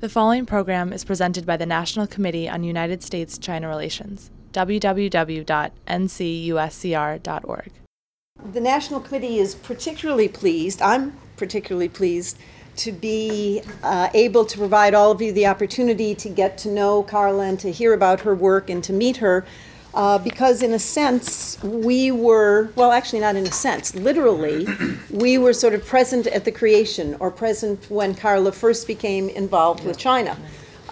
The following program is presented by the National Committee on United States China Relations, www.ncuscr.org. The National Committee is particularly pleased, I'm particularly pleased, to be uh, able to provide all of you the opportunity to get to know Karla and to hear about her work and to meet her. Uh, because, in a sense, we were, well, actually, not in a sense, literally, we were sort of present at the creation or present when Karla first became involved with China.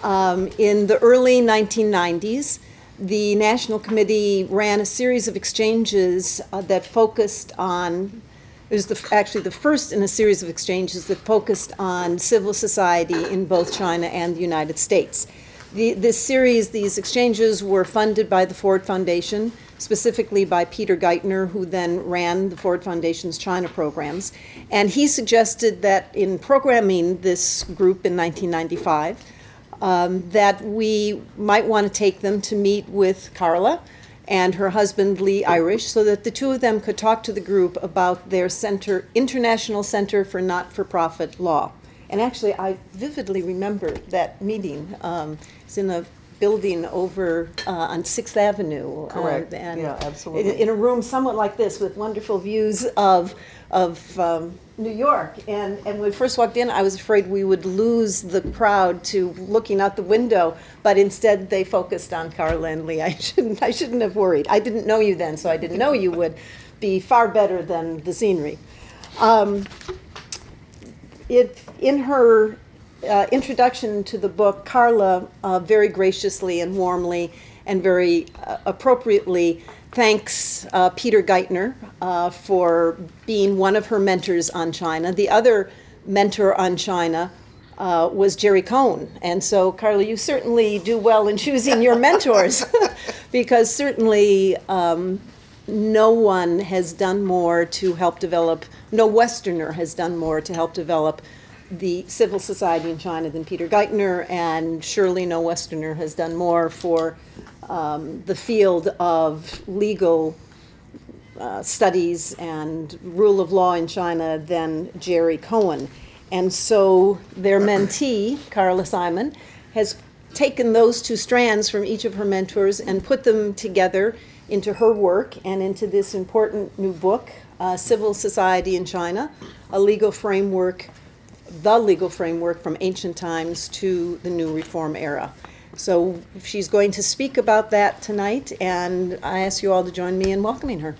Um, in the early 1990s, the National Committee ran a series of exchanges uh, that focused on, it was the, actually the first in a series of exchanges that focused on civil society in both China and the United States. The, this series, these exchanges were funded by the Ford Foundation, specifically by Peter Geithner, who then ran the Ford Foundation's China programs. And he suggested that in programming this group in 1995, um, that we might want to take them to meet with Karla and her husband Lee Irish so that the two of them could talk to the group about their center, International Center for Not for Profit Law. And actually, I vividly remember that meeting. Um, it's in a building over uh, on Sixth Avenue. uh, Correct. and Yeah, absolutely. In, in a room somewhat like this with wonderful views of, of um, New York. And, and when we first walked in, I was afraid we would lose the crowd to looking out the window, but instead they focused on Carl and Lee. I shouldn't, I shouldn't have worried. I didn't know you then, so I didn't know you would be far better than the scenery. Um, in her uh, introduction to the book, Karla uh, very graciously and warmly and very uh, appropriately thanks uh, Peter Geithner uh, for being one of her mentors on China. The other mentor on China uh, was Jerry Cohen. And so, Karla, you certainly do well in choosing your mentors because certainly um, no one has done more to help develop, no Westerner has done more to help develop the civil society in China than Peter Geithner, and surely no Westerner has done more for um, the field of legal uh, studies and rule of law in China than Jerry Cohen. And so their mentee, Karla Simon, has taken those two strands from each of her mentors and put them together into her work and into this important new book, uh, Civil Society in China, a legal framework, the legal framework from ancient times to the new reform era. So she's going to speak about that tonight, and I ask you all to join me in welcoming her.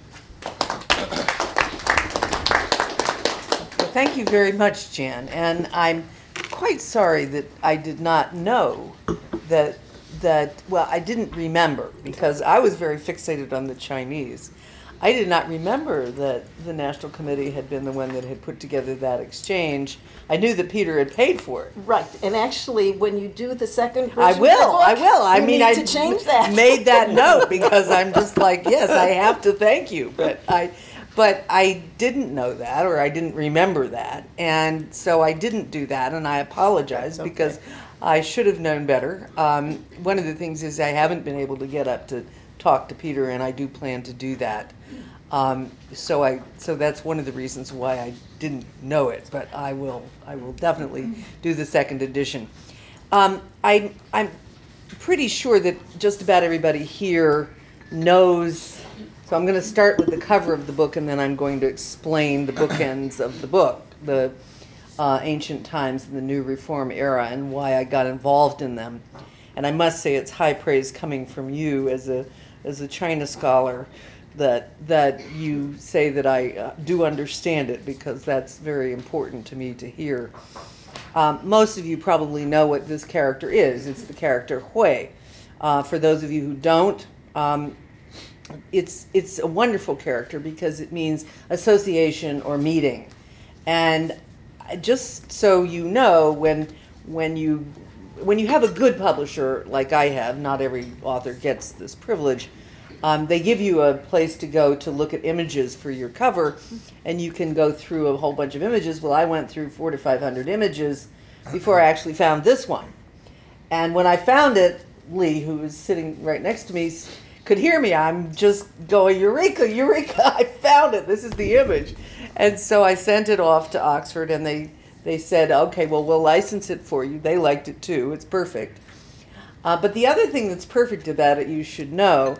Thank you very much, Jan. And I'm quite sorry that I did not know that that well, I didn't remember because I was very fixated on the Chinese. I did not remember that the National Committee had been the one that had put together that exchange. I knew that Peter had paid for it. Right, and actually, when you do the second version I will. book, I will. I mean, I to change that. made that note because I'm just like, yes, I have to thank you, but I, but I didn't know that or I didn't remember that, and so I didn't do that, and I apologize okay. because I should have known better. Um, one of the things is I haven't been able to get up to talk to Peter, and I do plan to do that. Um, so I, so that's one of the reasons why I didn't know it, but I will, I will definitely do the second edition. Um, I, I'm pretty sure that just about everybody here knows. So I'm going to start with the cover of the book, and then I'm going to explain the bookends of the book, the uh, ancient times and the new reform era, and why I got involved in them. And I must say, it's high praise coming from you as a as a China scholar that that you say that I uh, do understand it because that's very important to me to hear. Um, most of you probably know what this character is. It's the character Hui. Uh, for those of you who don't, um, it's it's a wonderful character because it means association or meeting, and just so you know, when when you when you have a good publisher like I have, not every author gets this privilege. Um, they give you a place to go to look at images for your cover, and you can go through a whole bunch of images. Well, I went through four to five hundred images before I actually found this one. And when I found it, Lee, who was sitting right next to me, could hear me. I'm just going, Eureka, Eureka, I found it. This is the image. And so I sent it off to Oxford, and they, they said, okay, well, we'll license it for you. They liked it too. It's perfect. Uh, but the other thing that's perfect about it, you should know,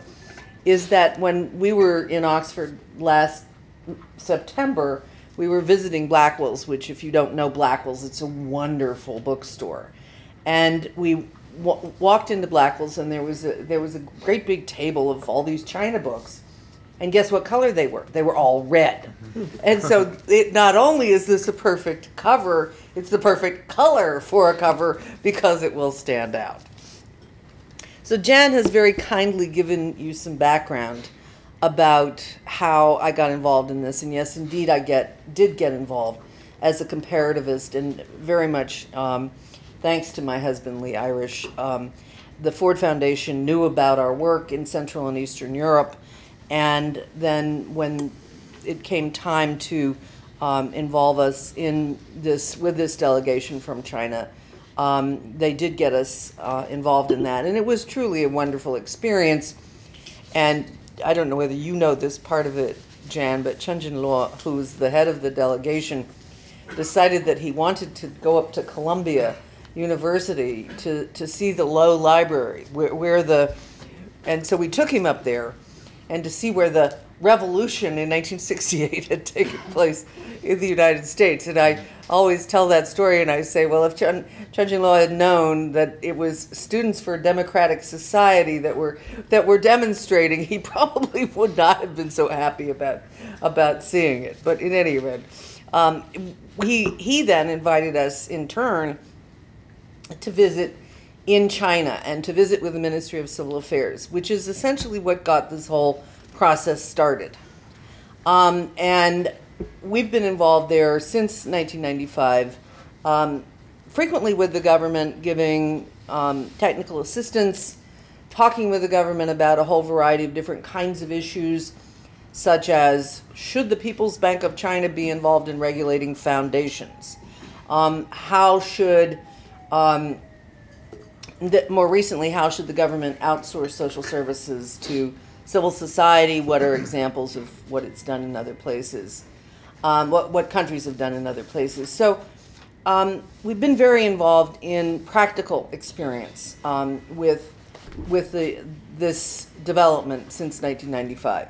is that when we were in Oxford last September, we were visiting Blackwell's, which, if you don't know Blackwell's, it's a wonderful bookstore. And we w- walked into Blackwell's, and there was a, there was a great big table of all these China books. And guess what color they were? They were all red. and so it not only is this a perfect cover, it's the perfect color for a cover because it will stand out. So Jan has very kindly given you some background about how I got involved in this, and yes, indeed, I get did get involved as a comparativist, and very much um, thanks to my husband Lee Irish. Um, the Ford Foundation knew about our work in Central and Eastern Europe, and then when it came time to um, involve us in this with this delegation from China, um, they did get us uh, involved in that, and it was truly a wonderful experience. And I don't know whether you know this part of it, Jan, but Chen Jinluo, who's the head of the delegation, decided that he wanted to go up to Columbia University to, to see the Low Library, where, where the, and so we took him up there, and to see where the revolution in 1968 had taken place in the United States. And I always tell that story, and I say, well, if Chen, Chen Jinluo had known that it was students for a democratic society that were that were demonstrating, he probably would not have been so happy about about seeing it. But in any event, um, he he then invited us in turn to visit in China and to visit with the Ministry of Civil Affairs, which is essentially what got this whole process started. Um, and we've been involved there since 1995, um, frequently with the government, giving um, technical assistance, talking with the government about a whole variety of different kinds of issues, such as should the People's Bank of China be involved in regulating foundations? Um, how should um, that more recently, how should the government outsource social services to civil society? What are examples of what it's done in other places? Um, what, what countries have done in other places? So um, we've been very involved in practical experience um, with, with the, this development since 1995.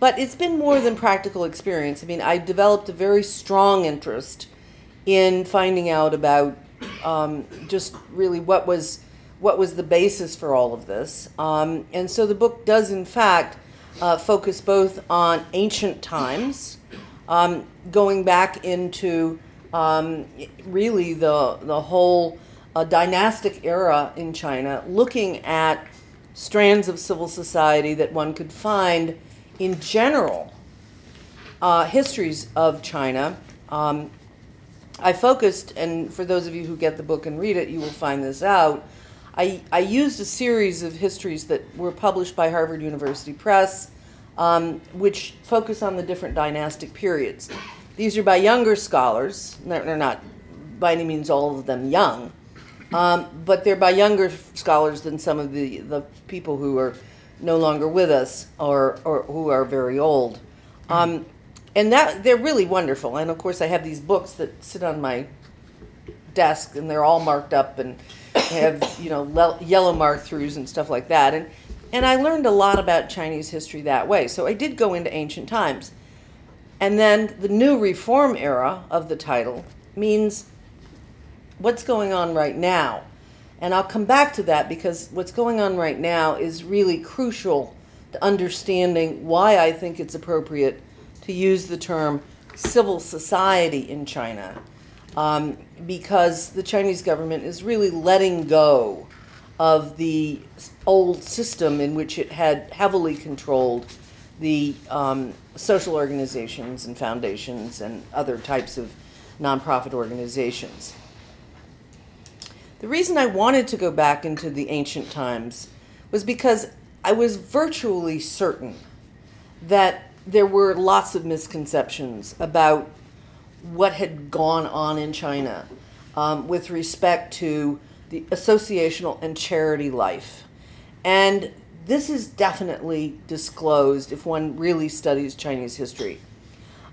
But it's been more than practical experience. I mean, I developed a very strong interest in finding out about um, just really what was what was the basis for all of this. Um, and so the book does, in fact, uh, focus both on ancient times, um, going back into um, really the the whole uh, dynastic era in China, looking at strands of civil society that one could find in general uh, histories of China. I focused, and for those of you who get the book and read it, you will find this out. I, I used a series of histories that were published by Harvard University Press, um, which focus on the different dynastic periods. These are by younger scholars. They're, they're not by any means all of them young, um, but they're by younger scholars than some of the, the people who are no longer with us or, or who are very old. Um, and that they're really wonderful. And of course, I have these books that sit on my desk, and they're all marked up and have you know le- yellow mark throughs and stuff like that. And and I learned a lot about Chinese history that way. So I did go into ancient times, and then the new reform era of the title means what's going on right now. And I'll come back to that because what's going on right now is really crucial to understanding why I think it's appropriate to use the term civil society in China um, because the Chinese government is really letting go of the old system in which it had heavily controlled the um, social organizations and foundations and other types of nonprofit organizations. The reason I wanted to go back into the ancient times was because I was virtually certain that there were lots of misconceptions about what had gone on in China um, with respect to the associational and charity life. And this is definitely disclosed if one really studies Chinese history.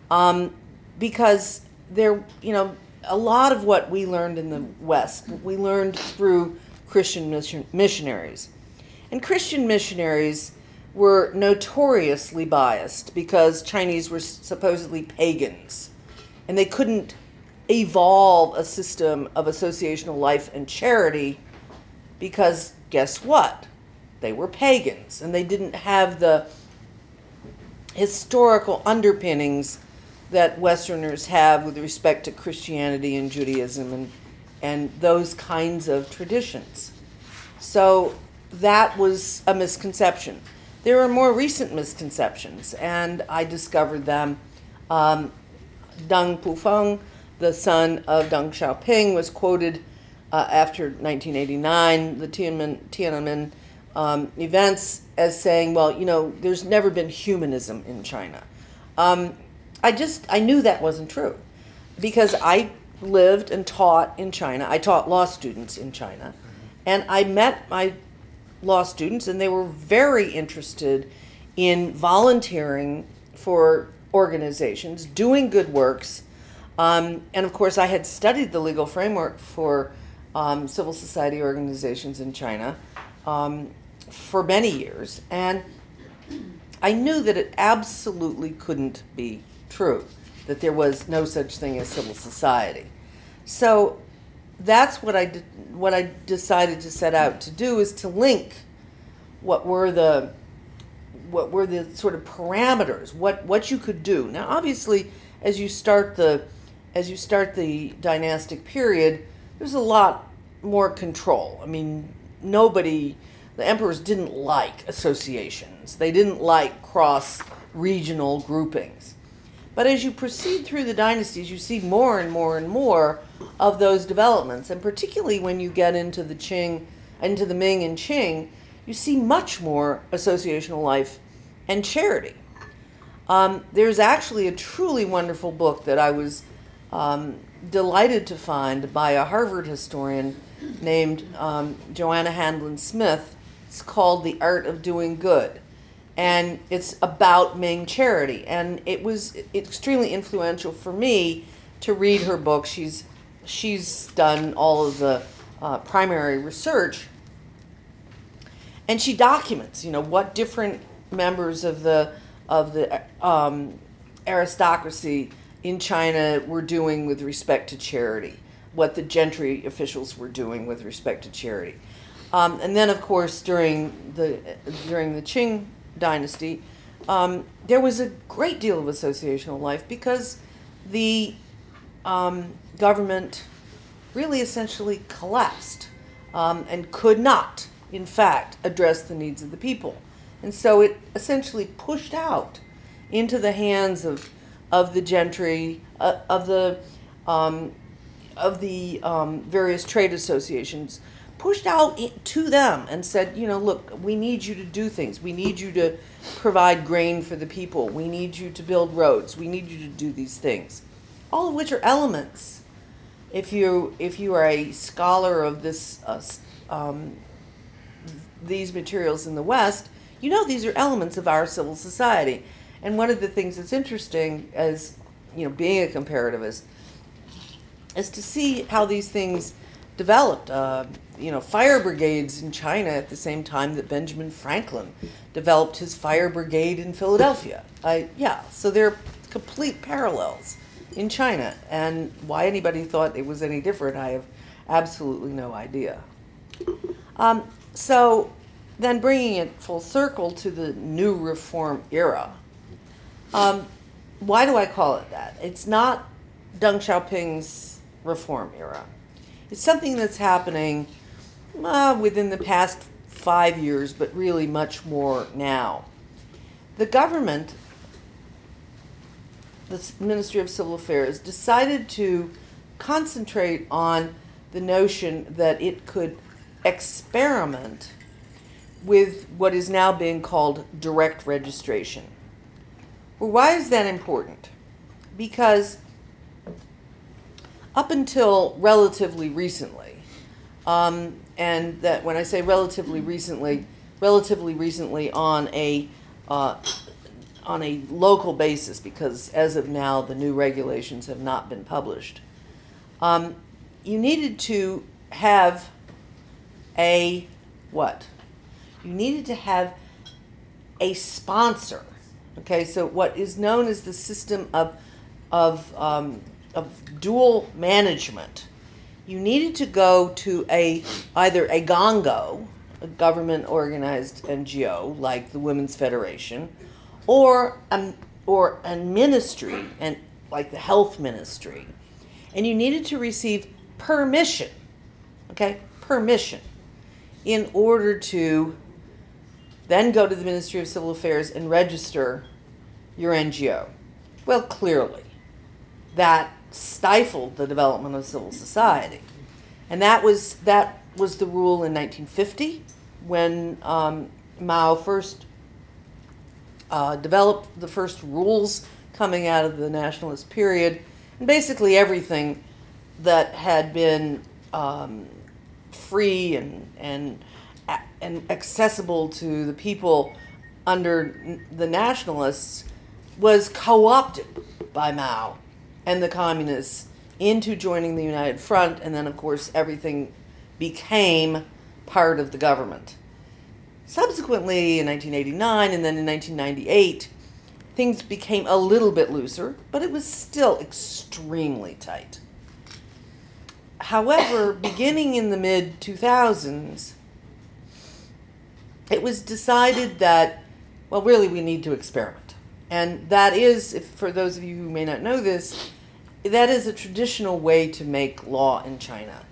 Um, because there, you know, a lot of what we learned in the West, we learned through Christian mission, missionaries. And Christian missionaries were notoriously biased because Chinese were supposedly pagans. And they couldn't evolve a system of associational life and charity because guess what? They were pagans and they didn't have the historical underpinnings that Westerners have with respect to Christianity and Judaism and, and those kinds of traditions. So that was a misconception. There are more recent misconceptions, and I discovered them. Um, Deng Pufang, the son of Deng Xiaoping, was quoted uh, after 1989, the Tiananmen, Tiananmen um, events, as saying, well, you know, there's never been humanism in China. Um, I just, I knew that wasn't true because I lived and taught in China. I taught law students in China. And I met my law students, and they were very interested in volunteering for organizations, doing good works. Um, and of course, I had studied the legal framework for um, civil society organizations in China um, for many years. And I knew that it absolutely couldn't be true, that there was no such thing as civil society. So that's what I what I decided to set out to do is to link what were the what were the sort of parameters what what you could do. Now obviously as you start the as you start the dynastic period there's a lot more control. I mean nobody the emperors didn't like associations. They didn't like cross regional groupings but as you proceed through the dynasties you see more and more and more of those developments and particularly when you get into the qing into the ming and qing you see much more associational life and charity. Um, there's actually a truly wonderful book that I was um, delighted to find by a Harvard historian named um, Joanna Handlin Smith. It's called The Art of Doing Good. And it's about Ming charity. And it was extremely influential for me to read her book. She's, she's done all of the uh, primary research and she documents, you know, what different members of the of the um, aristocracy in China were doing with respect to charity, what the gentry officials were doing with respect to charity, um, and then of course during the during the Qing dynasty, um, there was a great deal of associational life because the um, government really essentially collapsed um, and could not in fact, address the needs of the people. And so it essentially pushed out into the hands of, of the gentry, uh, of the, um, of the um, various trade associations, pushed out to them and said, you know, look, we need you to do things. We need you to provide grain for the people. We need you to build roads. We need you to do these things, all of which are elements. If you if you are a scholar of this uh, um, these materials in the West, you know these are elements of our civil society. And one of the things that's interesting as you know being a comparativist is to see how these things developed. Uh, you know, fire brigades in China at the same time that Benjamin Franklin developed his fire brigade in Philadelphia. I, yeah, so there are complete parallels in China. And why anybody thought it was any different, I have absolutely no idea. Um, so then bringing it full circle to the new reform era. Um, why do I call it that? It's not Deng Xiaoping's reform era. Something that's happening uh, within the past five years, but really much more now. The government, the Ministry of Civil Affairs, decided to concentrate on the notion that it could experiment with what is now being called direct registration. Well, why is that important? Because up until relatively recently, um, and that when I say relatively recently, relatively recently on a uh, on a local basis because as of now the new regulations have not been published. Um, you needed to have a what? You needed to have a sponsor. Okay, so what is known as the system of of um, of dual management. You needed to go to a either a gongo, a government organized NGO like the Women's Federation, or a, or a ministry and like the health ministry, and you needed to receive permission. Okay, permission in order to then go to the Ministry of Civil Affairs and register your NGO. Well, clearly, that stifled the development of civil society, and that was that was the rule in 1950 when um, Mao first uh, developed the first rules coming out of the nationalist period, and basically everything that had been um, free and and and accessible to the people under the nationalists was co-opted by Mao and the communists into joining the United Front, and then of course everything became part of the government. Subsequently, in 1989 and then in 1998, things became a little bit looser, but it was still extremely tight. However, beginning in the mid 2000s, it was decided that, well, really, we need to experiment. And that is, if, for those of you who may not know this, that is a traditional way to make law in China.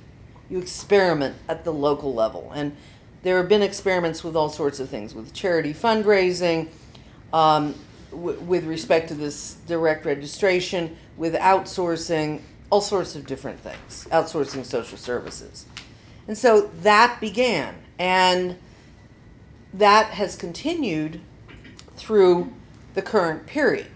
You experiment at the local level. And there have been experiments with all sorts of things, with charity fundraising, um, w- with respect to this direct registration, with outsourcing, all sorts of different things, outsourcing social services. And so that began. And that has continued through the current period.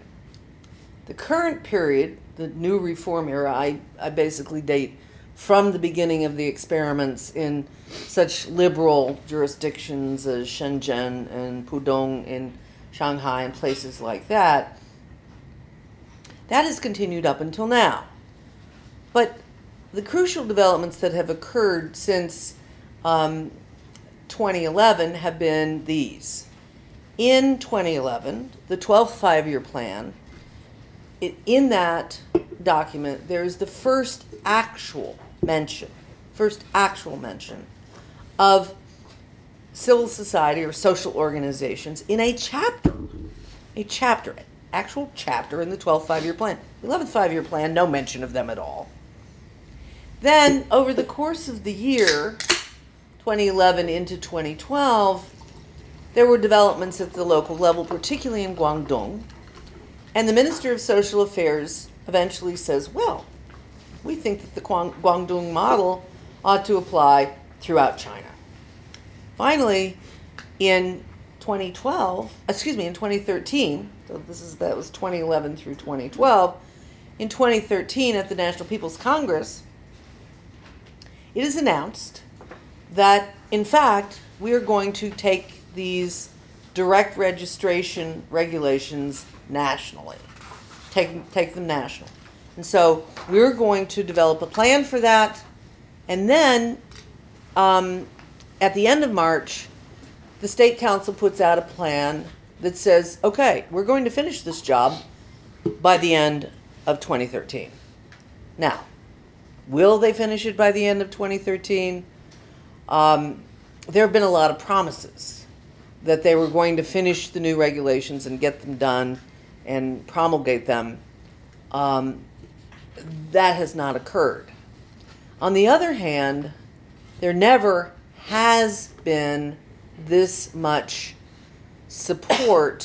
The current period, the new reform era, I, I basically date from the beginning of the experiments in such liberal jurisdictions as Shenzhen and Pudong in Shanghai and places like that. That has continued up until now. But the crucial developments that have occurred since um, 2011 have been these. In 2011, the 12th five year plan, in that document, there is the first actual mention, first actual mention of civil society or social organizations in a chapter, a chapter, actual chapter in the 12th five year plan. The 11th five year plan, no mention of them at all. Then, over the course of the year, 2011 into 2012, there were developments at the local level, particularly in Guangdong. And the Minister of Social Affairs eventually says, well, we think that the Guangdong model ought to apply throughout China. Finally, in 2012, excuse me, in 2013, so this is that was 2011 through 2012. In 2013, at the National People's Congress, it is announced that in fact we are going to take these direct registration regulations nationally, take, take them national. And so we're going to develop a plan for that. And then um, at the end of March, the state council puts out a plan that says, okay, we're going to finish this job by the end of 2013. Now, will they finish it by the end of 2013? Um, there have been a lot of promises that they were going to finish the new regulations and get them done and promulgate them. Um, that has not occurred. On the other hand, there never has been this much support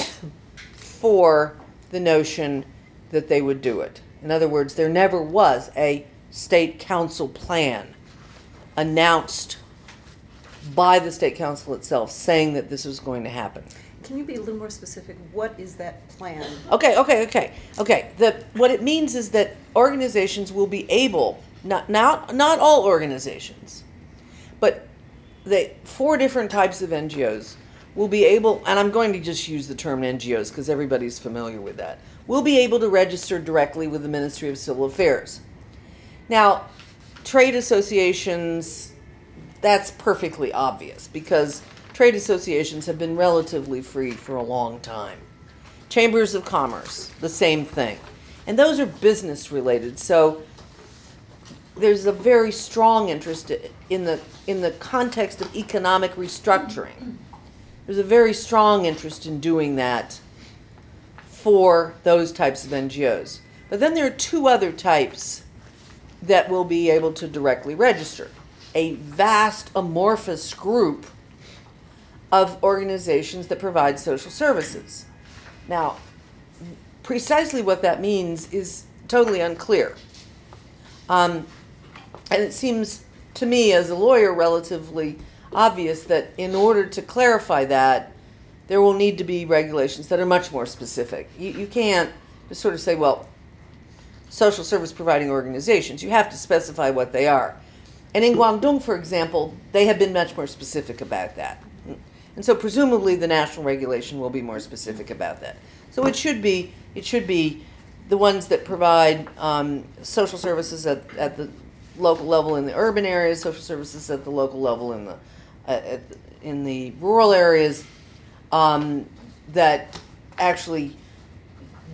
for the notion that they would do it. In other words, there never was a state council plan announced by the state council itself saying that this was going to happen. Can you be a little more specific? What is that plan? Okay, okay, okay, okay. The what it means is that organizations will be able not not not all organizations, but the four different types of NGOs will be able, and I'm going to just use the term NGOs because everybody's familiar with that, will be able to register directly with the Ministry of Civil Affairs. Now, trade associations, that's perfectly obvious because trade associations have been relatively free for a long time. Chambers of Commerce, the same thing. And those are business related. So there's a very strong interest in the in the context of economic restructuring. There's a very strong interest in doing that for those types of NGOs. But then there are two other types that will be able to directly register. A vast amorphous group of organizations that provide social services. Now, precisely what that means is totally unclear. Um, and it seems to me, as a lawyer, relatively obvious that in order to clarify that, there will need to be regulations that are much more specific. You, you can't just sort of say, well, social service providing organizations. You have to specify what they are. And in Guangdong, for example, they have been much more specific about that. And so presumably the national regulation will be more specific about that. So it should be it should be the ones that provide um, social services at, at the local level in the urban areas, social services at the local level in the uh, in the rural areas um, that actually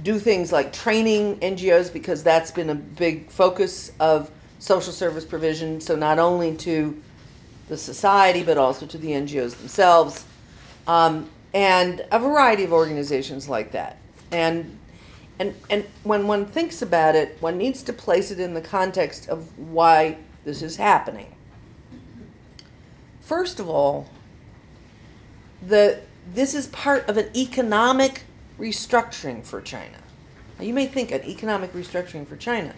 do things like training NGOs because that's been a big focus of social service provision. So not only to the society but also to the NGOs themselves, um, and a variety of organizations like that. And and and when one thinks about it, one needs to place it in the context of why this is happening. First of all, the this is part of an economic restructuring for China. Now, you may think an economic restructuring for China.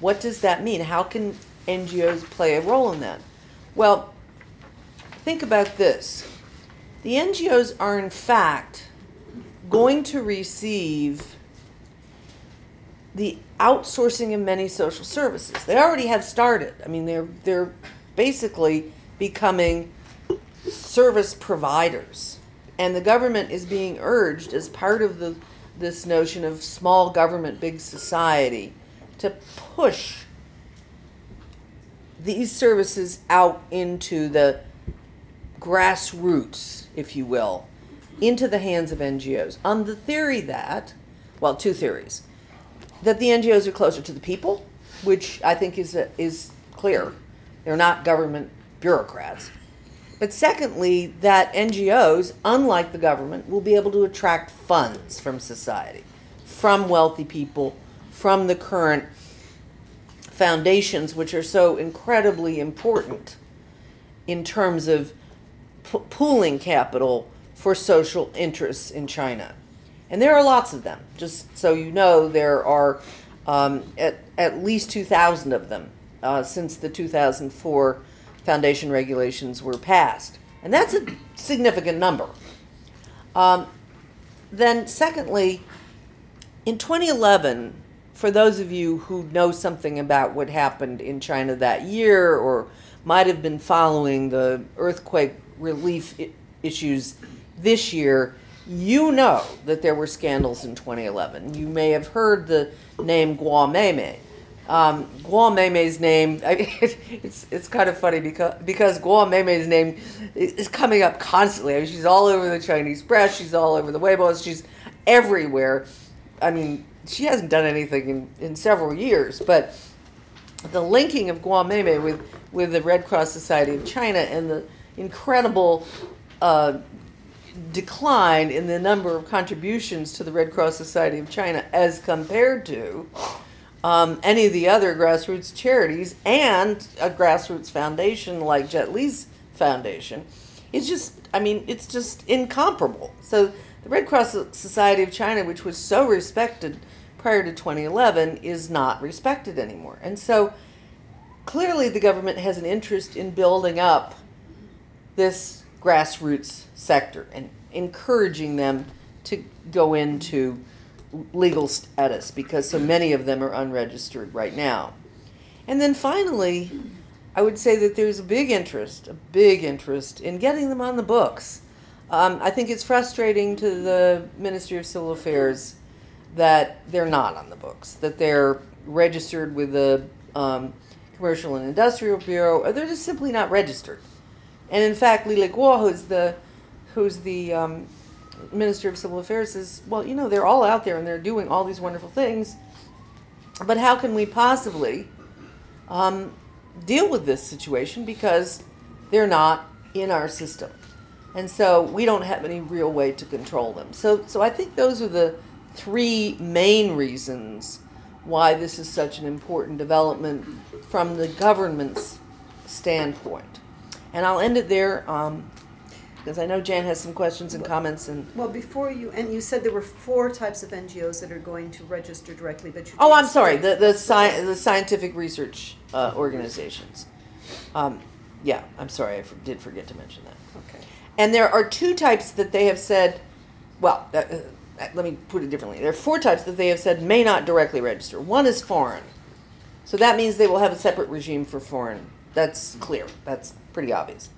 What does that mean? How can NGOs play a role in that? Well, think about this. The NGOs are in fact going to receive the outsourcing of many social services. They already have started. I mean, they're they're basically becoming service providers, and the government is being urged as part of the this notion of small government, big society, to push these services out into the grassroots, if you will, into the hands of NGOs on the theory that, well, two theories that the NGOs are closer to the people, which I think is is clear. They're not government bureaucrats. But secondly, that NGOs, unlike the government, will be able to attract funds from society, from wealthy people, from the current foundations, which are so incredibly important in terms of pooling capital for social interests in China. And there are lots of them. Just so you know, there are um, at, at least 2,000 of them uh, since the 2004 foundation regulations were passed. And that's a significant number. Um, then, secondly, in 2011, for those of you who know something about what happened in China that year or might have been following the earthquake relief I- issues this year, you know that there were scandals in 2011. You may have heard the name Guo Meimei. Um, Guo Meimei's name, I it's, it's kind of funny because, because Guo Meimei's name is coming up constantly. I mean, she's all over the Chinese press, she's all over the Weibo, she's everywhere. I mean, she hasn't done anything in, in several years, but the linking of Guo Meimei with, with the Red Cross Society of China and the incredible uh, decline in the number of contributions to the Red Cross Society of China as compared to um, any of the other grassroots charities and a grassroots foundation like Jet Li's foundation. It's just, I mean, it's just incomparable. So the Red Cross Society of China, which was so respected prior to 2011, is not respected anymore. And so clearly the government has an interest in building up this grassroots sector and encouraging them to go into legal status because so many of them are unregistered right now. And then finally, I would say that there's a big interest, a big interest in getting them on the books. Um, I think it's frustrating to the Ministry of Civil Affairs that they're not on the books, that they're registered with the um, Commercial and Industrial Bureau, or they're just simply not registered. And in fact, Li Liguo, who's the who's the um, Minister of Civil Affairs, says, well, you know, they're all out there and they're doing all these wonderful things, but how can we possibly um, deal with this situation because they're not in our system, and so we don't have any real way to control them. So, so I think those are the three main reasons why this is such an important development from the government's standpoint. And I'll end it there um, because I know Jan has some questions and comments. And Well, before you, and you said there were four types of NGOs that are going to register directly, but you. oh, didn't I'm sorry, the the, sci- the scientific research uh, organizations. Um, yeah, I'm sorry, I for- did forget to mention that. Okay. And there are two types that they have said, well, uh, uh, let me put it differently. There are four types that they have said may not directly register. One is foreign. So that means they will have a separate regime for foreign. That's clear. That's pretty obvious.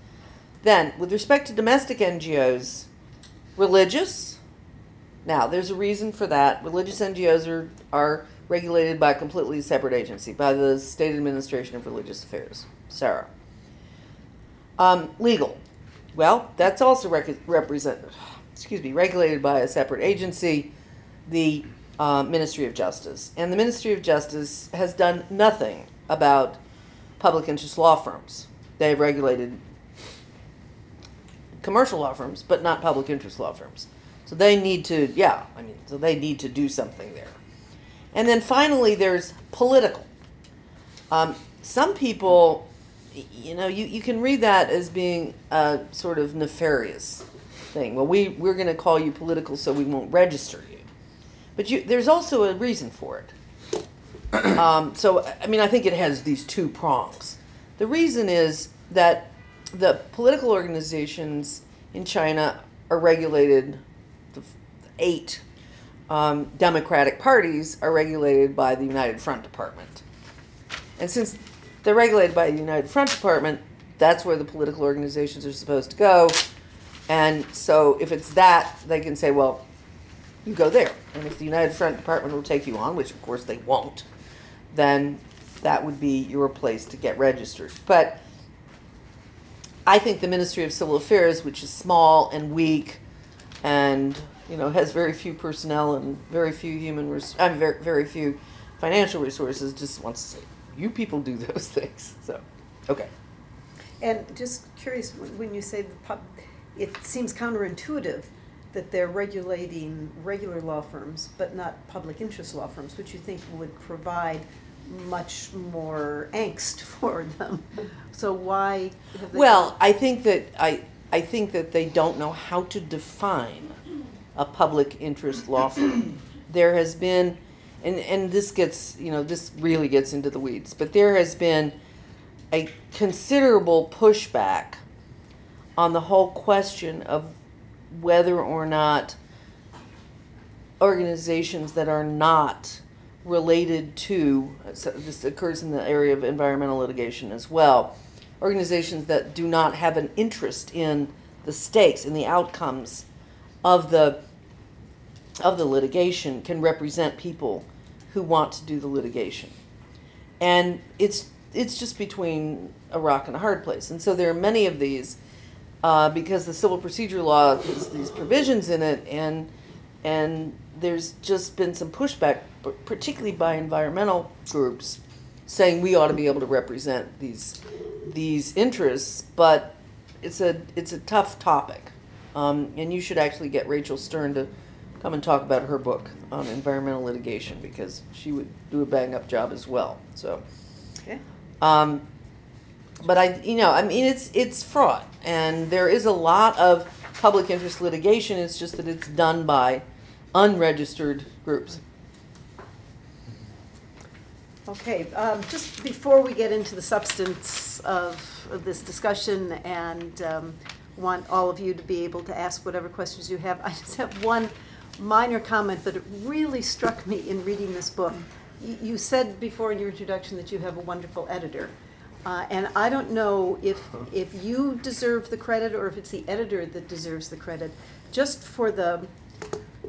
Then, with respect to domestic NGOs, religious. Now, there's a reason for that. Religious NGOs are, are regulated by a completely separate agency, by the State Administration of Religious Affairs, SARA. Um, legal. Well, that's also rec- represent, excuse me, regulated by a separate agency, the uh, Ministry of Justice. And the Ministry of Justice has done nothing about public interest law firms. They've regulated commercial law firms, but not public interest law firms. So they need to, yeah, I mean, so they need to do something there. And then finally, there's political. Um, some people, you know, you, you can read that as being a sort of nefarious thing. Well, we, we're going to call you political so we won't register you. But you, there's also a reason for it. um, so, I mean, I think it has these two prongs. The reason is that the political organizations in China are regulated, the eight um, Democratic parties are regulated by the United Front Department. And since they're regulated by the United Front Department, that's where the political organizations are supposed to go. And so if it's that, they can say, well, you go there. And if the United Front Department will take you on, which of course they won't, then that would be your place to get registered. But I think the Ministry of Civil Affairs, which is small and weak, and you know has very few personnel and very few human, res- I mean, very very few financial resources, just wants to say, you people do those things. So, okay. And just curious, when you say the pub, it seems counterintuitive that they're regulating regular law firms, but not public interest law firms, which you think would provide much more angst for them. So why have they? Well, I think that I I think that they don't know how to define a public interest law firm. there has been, and and this gets you know this really gets into the weeds, but there has been a considerable pushback on the whole question of whether or not organizations that are not related to so this occurs in the area of environmental litigation as well. Organizations that do not have an interest in the stakes and the outcomes of the of the litigation can represent people who want to do the litigation. And it's it's just between a rock and a hard place. And so there are many of these uh, because the civil procedure law has these provisions in it and and there's just been some pushback particularly by environmental groups saying we ought to be able to represent these these interests but it's a it's a tough topic um, and you should actually get Rachel Stern to come and talk about her book on environmental litigation because she would do a bang up job as well so Okay. um, but I, you know, I mean, it's it's fraught, and there is a lot of public interest litigation. It's just that it's done by unregistered groups. Okay, um, just before we get into the substance of, of this discussion and um, want all of you to be able to ask whatever questions you have, I just have one minor comment, but it really struck me in reading this book. You, said before in your introduction that you have a wonderful editor. Uh, and I don't know if, if you deserve the credit or if it's the editor that deserves the credit, just for the,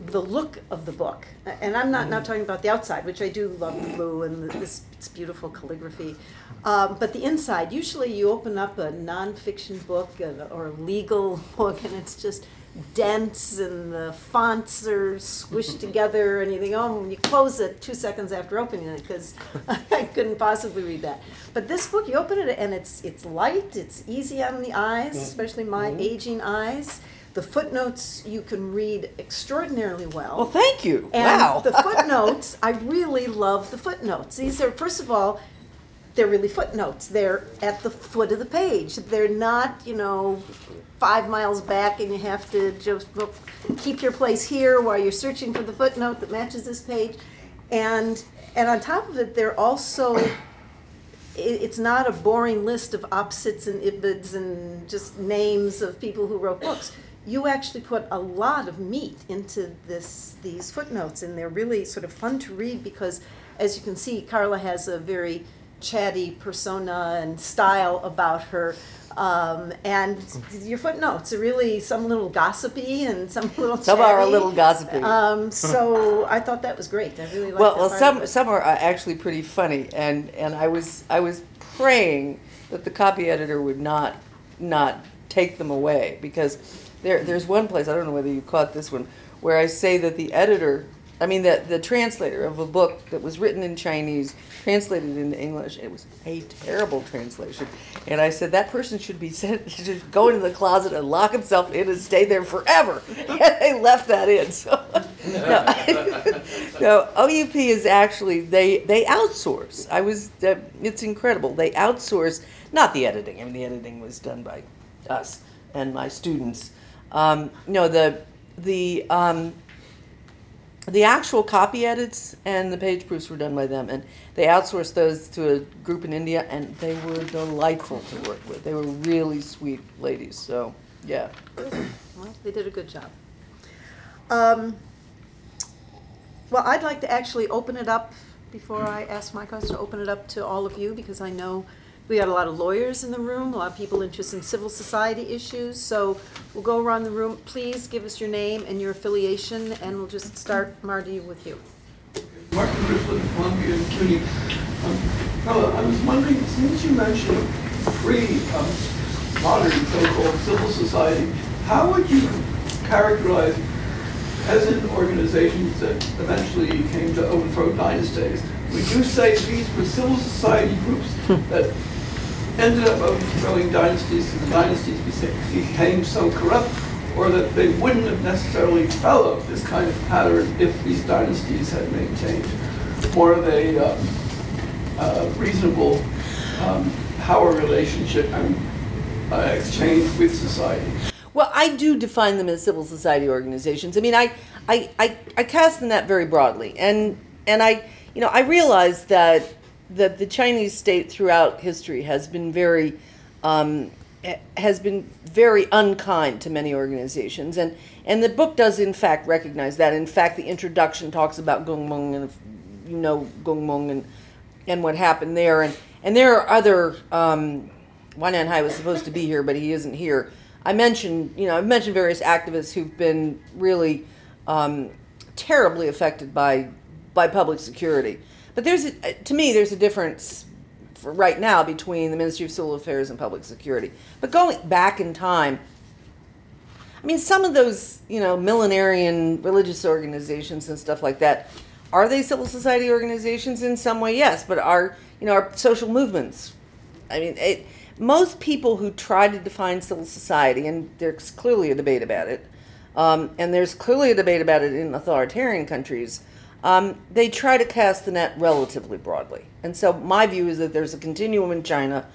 the look of the book. And I'm not, not talking about the outside, which I do love the blue and the- this, it's beautiful calligraphy. Um, but the inside, usually you open up a nonfiction book and- or a legal book and it's just dense and the fonts are squished together and you think, oh, and you close it two seconds after opening it because I couldn't possibly read that. But this book, you open it and it's, it's light, it's easy on the eyes, especially my aging eyes. The footnotes you can read extraordinarily well. Well, thank you. And wow. the footnotes, I really love the footnotes. These are, first of all, they're really footnotes. They're at the foot of the page. They're not, you know, five miles back and you have to just keep your place here while you're searching for the footnote that matches this page. And, and on top of it, they're also, it's not a boring list of opposites and ibids and just names of people who wrote books. You actually put a lot of meat into this, these footnotes, and they're really sort of fun to read because, as you can see, Karla has a very chatty persona and style about her. Um, and your footnotes are really some little gossipy and some little Some are a little gossipy. Um, so I thought that was great. I really liked well, well, some some are uh, actually pretty funny, and and I was I was praying that the copy editor would not not take them away because there there's one place I don't know whether you caught this one where I say that the editor. I mean, the, the translator of a book that was written in Chinese, translated into English, it was a terrible translation. And I said, that person should be sent, should go into the closet and lock himself in and stay there forever. And they left that in. So, no. no, OUP is actually they they outsource. I was uh, it's incredible. They outsource not the editing. I mean, the editing was done by us and my students. Um, no, the the um, the actual copy edits and the page proofs were done by them, and they outsourced those to a group in India, and they were delightful to work with. They were really sweet ladies. So, yeah. Well, they did a good job. Um, well, I'd like to actually open it up before I ask my cousin to open it up to all of you because I know we got a lot of lawyers in the room, a lot of people interested in civil society issues. So we'll go around the room. Please give us your name and your affiliation, and we'll just start, Marty, with you. Martin Griffin, Columbia CUNY. Um, I was wondering, since you mentioned pre-modern so-called civil society, how would you characterize peasant organizations that eventually came to overthrow dynasties? Would you say these were civil society groups that ended up overthrowing dynasties and the dynasties became so corrupt, or that they wouldn't have necessarily followed this kind of pattern if these dynasties had maintained more of a um, uh, reasonable um, power relationship and uh, exchange with society? Well, I do define them as civil society organizations. I mean, I, I, I, I cast the net very broadly, and and I, you know, I realize that that the Chinese state throughout history has been very, um, has been very unkind to many organizations, and and the book does in fact recognize that. In fact, the introduction talks about Gongmeng, and you know Gongmeng and and what happened there, and and there are other. Um, Wan Yanhai was supposed to be here, but he isn't here. I mentioned, you know, I've mentioned various activists who've been really um, terribly affected by by public security. But there's, a, to me, there's a difference right now between the Ministry of Civil Affairs and Public Security. But going back in time, I mean, some of those, you know, millenarian religious organizations and stuff like that, are they civil society organizations in some way? Yes, but are you know are social movements? I mean, it, most people who try to define civil society, and there's clearly a debate about it, um, and there's clearly a debate about it in authoritarian countries. Um, they try to cast the net relatively broadly, and so my view is that there's a continuum in China.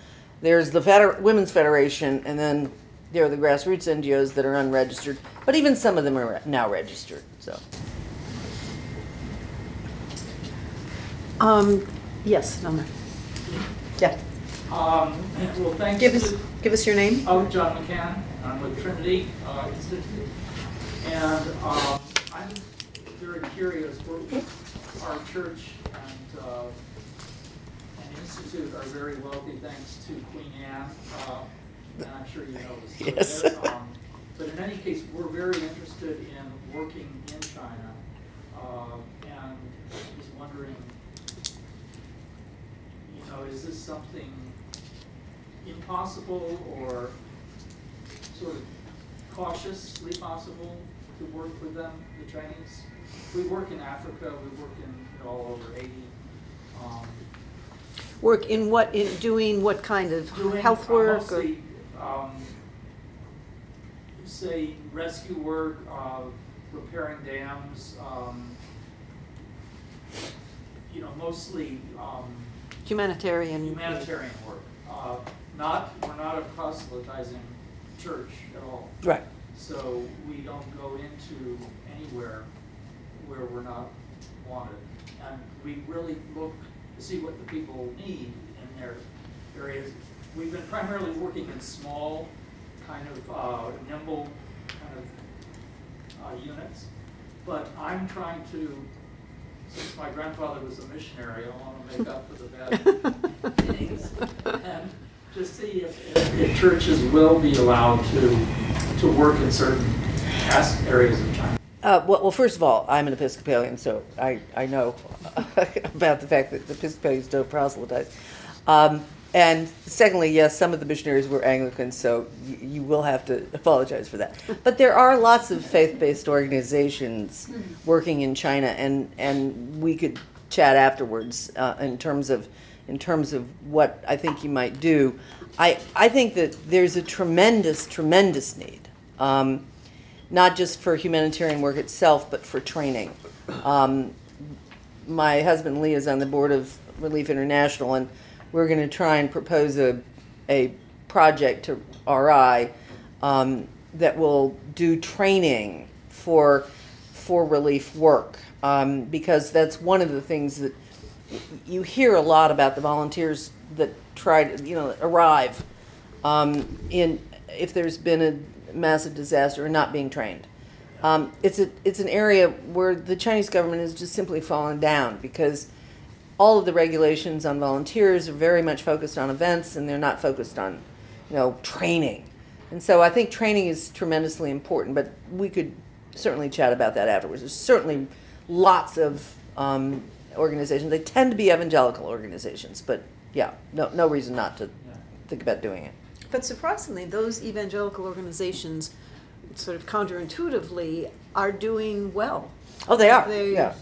There's the Feder- Women's Federation, and then there are the grassroots NGOs that are unregistered, but even some of them are now registered. So. Um, yes, Norma. Yeah. Um, well, thanks Give us, to, give us your name. I'm John McCann, I'm with Trinity uh, Institute. And um, I'm very curious, we're, our church and, uh, and Institute are very wealthy thanks to Queen Anne, uh, and I'm sure you know this. Yes. Um, But in any case, we're very interested in working in China, uh, and was wondering, you know, is this something impossible or sort of cautiously possible to work with them, the Chinese? We work in Africa, we work in you know, all over Haiti. um, Work in what, in doing what kind of doing, health uh, work or? mostly, um, say, rescue work, uh, repairing dams, um, you know, mostly, um, Humanitarian. humanitarian work. Uh, not, we're not a proselytizing church at all. Right. So we don't go into anywhere where we're not wanted. And we really look to see what the people need in their areas. We've been primarily working in small, kind of uh, nimble kind of uh, units. But I'm trying to, since my grandfather was a missionary, I want to make up for the bad things. And just see if, if- if churches will be allowed to, to work in certain as- areas of China. Uh, well, well, first of all, I'm an Episcopalian, so I, I know about the fact that the Episcopalians don't proselytize. Um, and secondly, yes, some of the missionaries were Anglicans, so you, you will have to apologize for that. But there are lots of faith-based organizations working in China, and, and we could chat afterwards uh, in terms of in terms of what I think you might do. I, I think that there's a tremendous, tremendous need. Um, not just for humanitarian work itself, but for training. Um, my husband Lee is on the board of Relief International, and we're going to try and propose a, a project to RI um, that will do training for for relief work um, because that's one of the things that you hear a lot about the volunteers that try to you know arrive um, in if there's been a massive disaster and not being trained. Um, it's a it's an area where the Chinese government has just simply fallen down because all of the regulations on volunteers are very much focused on events and they're not focused on you know training. And so I think training is tremendously important, but we could certainly chat about that afterwards. There's certainly lots of um, organizations. They tend to be evangelical organizations, but yeah, no no reason not to think about doing it. But surprisingly, those evangelical organizations, sort of counterintuitively, are doing well. Oh, they are. They- yeah.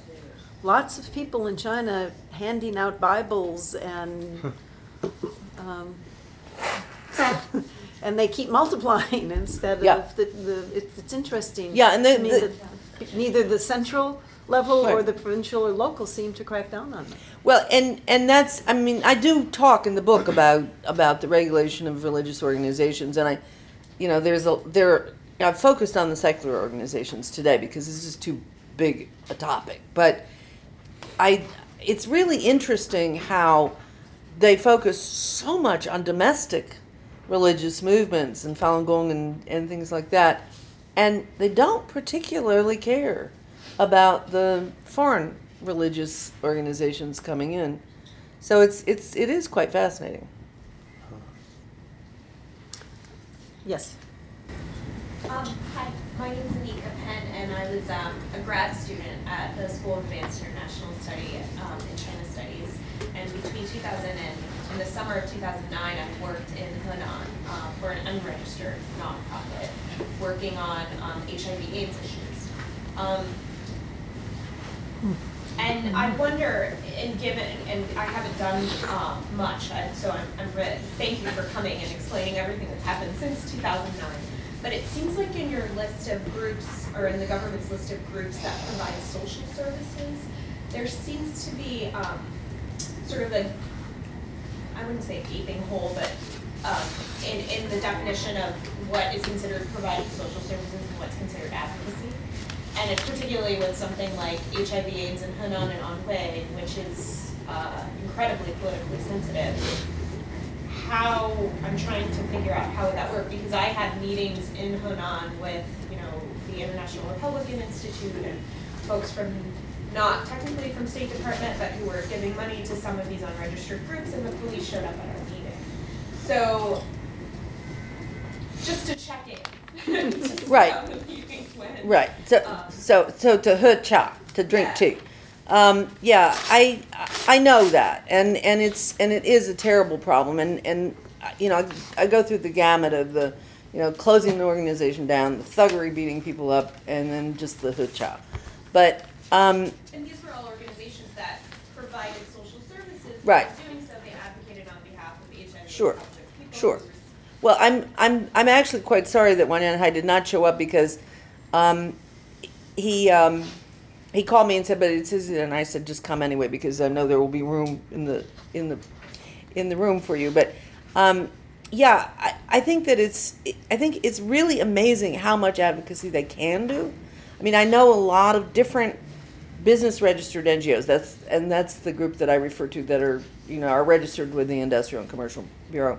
Lots of people in China handing out Bibles and, um, and they keep multiplying instead Yeah. of the, the, it's, it's interesting. Yeah, and the- to me the- that Neither the central level or Right. the provincial or local seem to crack down on them. Well, and and that's I mean I do talk in the book about about the regulation of religious organizations, and I, you know, there's a there I've focused on the secular organizations today because this is too big a topic, but I it's really interesting how they focus so much on domestic religious movements and Falun Gong and, and things like that, and they don't particularly care about the foreign religious organizations coming in. So it's it's it is quite fascinating. Yes. Um, hi, my name is Anika Penn, and I was um, a grad student at the School of Advanced International Study um, in China Studies. And between 2000 and in the summer of 2009, I worked in Henan uh, for an unregistered nonprofit, working on um, HIV/AIDS issues. And I wonder, and given, and I haven't done um, much, and so I'm, I'm re- thank you for coming and explaining everything that's happened since 2009. But it seems like in your list of groups, or in the government's list of groups that provide social services, there seems to be um, sort of a, I wouldn't say a gaping hole, but um, in, in the definition of what is considered providing social services and what's considered advocacy. And it particularly with something like HIV AIDS in Henan and Anhui, which is uh, incredibly politically sensitive. How, I'm trying to figure out how would that work, because I had meetings in Henan with, you know, the International Republican Institute and folks from not technically from State Department, but who were giving money to some of these unregistered groups, and the police showed up at our meeting. So, just to check in. Right. How the meeting went. Right, so, Um, so, so to he cha, to drink Yeah. tea. Um, yeah, I, I know that, and, and it's, and it is a terrible problem, and, and, uh, you know, I go through the gamut of the, you know, closing the organization down, the thuggery beating people up, and then just the he cha. But, um, And these were all organizations that provided social services. Right. Doing so, they advocated on behalf of HIV Sure, positive people. sure. Well, I'm, I'm, I'm actually quite sorry that Wan Yanhai did not show up because, um, he, um, he called me and said, but it's his, and I said, just come anyway because I know there will be room in the, in the, in the room for you. But, um, yeah, I, I think that it's, I think it's really amazing how much advocacy they can do. I mean, I know a lot of different business registered NGOs. That's and that's the group that I refer to that are you know are registered with the Industrial and Commercial Bureau.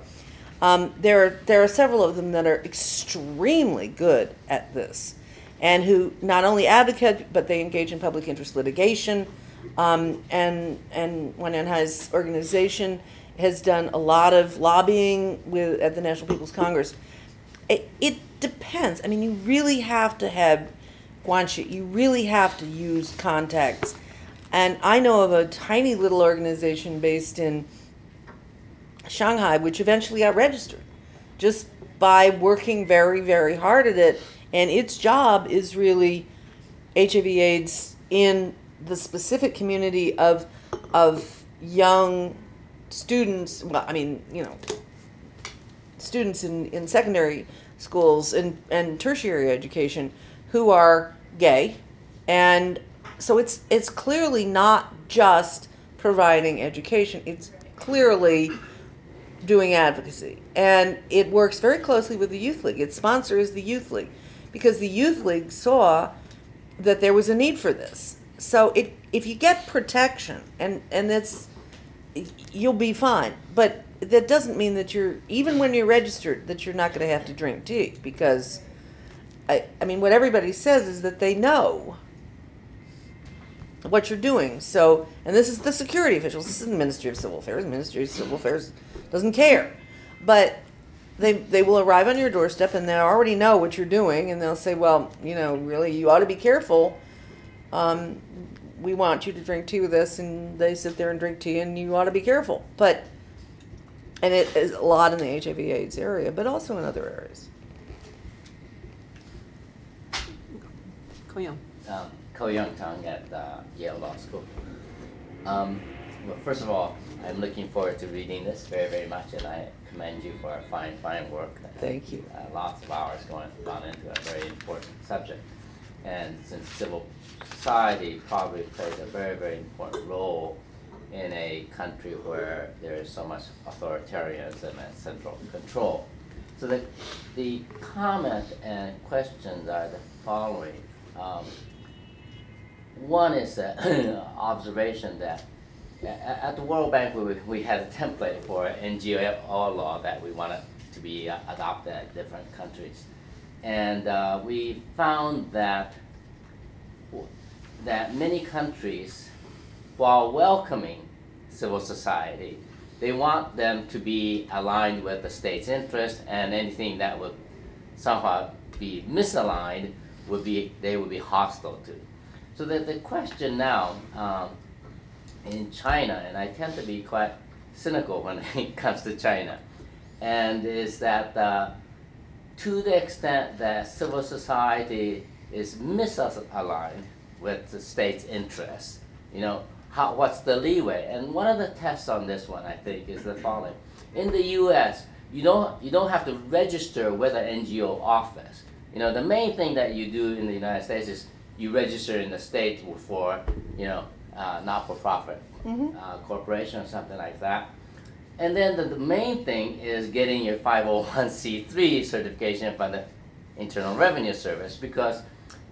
Um, there there are several of them that are extremely good at this, and who not only advocate but they engage in public interest litigation. Um, and and Wan Yanhai's organization has done a lot of lobbying with at the National People's Congress. It, it depends. I mean, you really have to have guanxi. You really have to use contacts. And I know of a tiny little organization based in Shanghai, which eventually got registered just by working very, very hard at it. And its job is really HIV/AIDS in the specific community of of young students. Well, I mean, you know, students in, in secondary schools and, and tertiary education who are gay. And so it's it's clearly not just providing education, it's clearly doing advocacy. And it works very closely with the Youth League. Its sponsor is the Youth League because the Youth League saw that there was a need for this. So it if you get protection and and that's you'll be fine. But that doesn't mean that you're even when you're registered that you're not going to have to drink tea because I I mean what everybody says is that they know what you're doing. So and this is the security officials. This is the Ministry of Civil Affairs. The Ministry of Civil Affairs doesn't care. But they they will arrive on your doorstep and they already know what you're doing and they'll say, "Well, you know, really you ought to be careful." Um, we want you to drink tea with us and they sit there and drink tea and you ought to be careful but and it is a lot in the hiv aids area but also in other areas Ko-Yung. um, Ko-Yung Tung at uh, Yale Law School. Um, well, first of all, I'm looking forward to reading this very, very much, and I commend you for a fine, fine work. Thank you. Uh, lots of hours going gone into a very important subject, and since civil society probably plays a very, very important role in a country where there is so much authoritarianism and central control. So the, the comment and questions are the following. Um, one is the observation that at the World Bank, we, we had a template for NGO law that we wanted to be uh, adopted at different countries. And uh, we found that, that many countries, while welcoming civil society, they want them to be aligned with the state's interest and anything that would somehow be misaligned would be, they would be hostile to. So the, the question now, um, in China, and I tend to be quite cynical when it comes to China, and is that uh, to the extent that civil society is misaligned with the state's interests, you know, how, what's the leeway? And one of the tests on this one, I think, is the following. In the U.S., you don't, you don't have to register with an NGO office. You know, the main thing that you do in the United States is you register in the state for, you know, uh, not-for-profit uh, corporation or something like that. And then the, the main thing is getting your 501c3 certification from the Internal Revenue Service because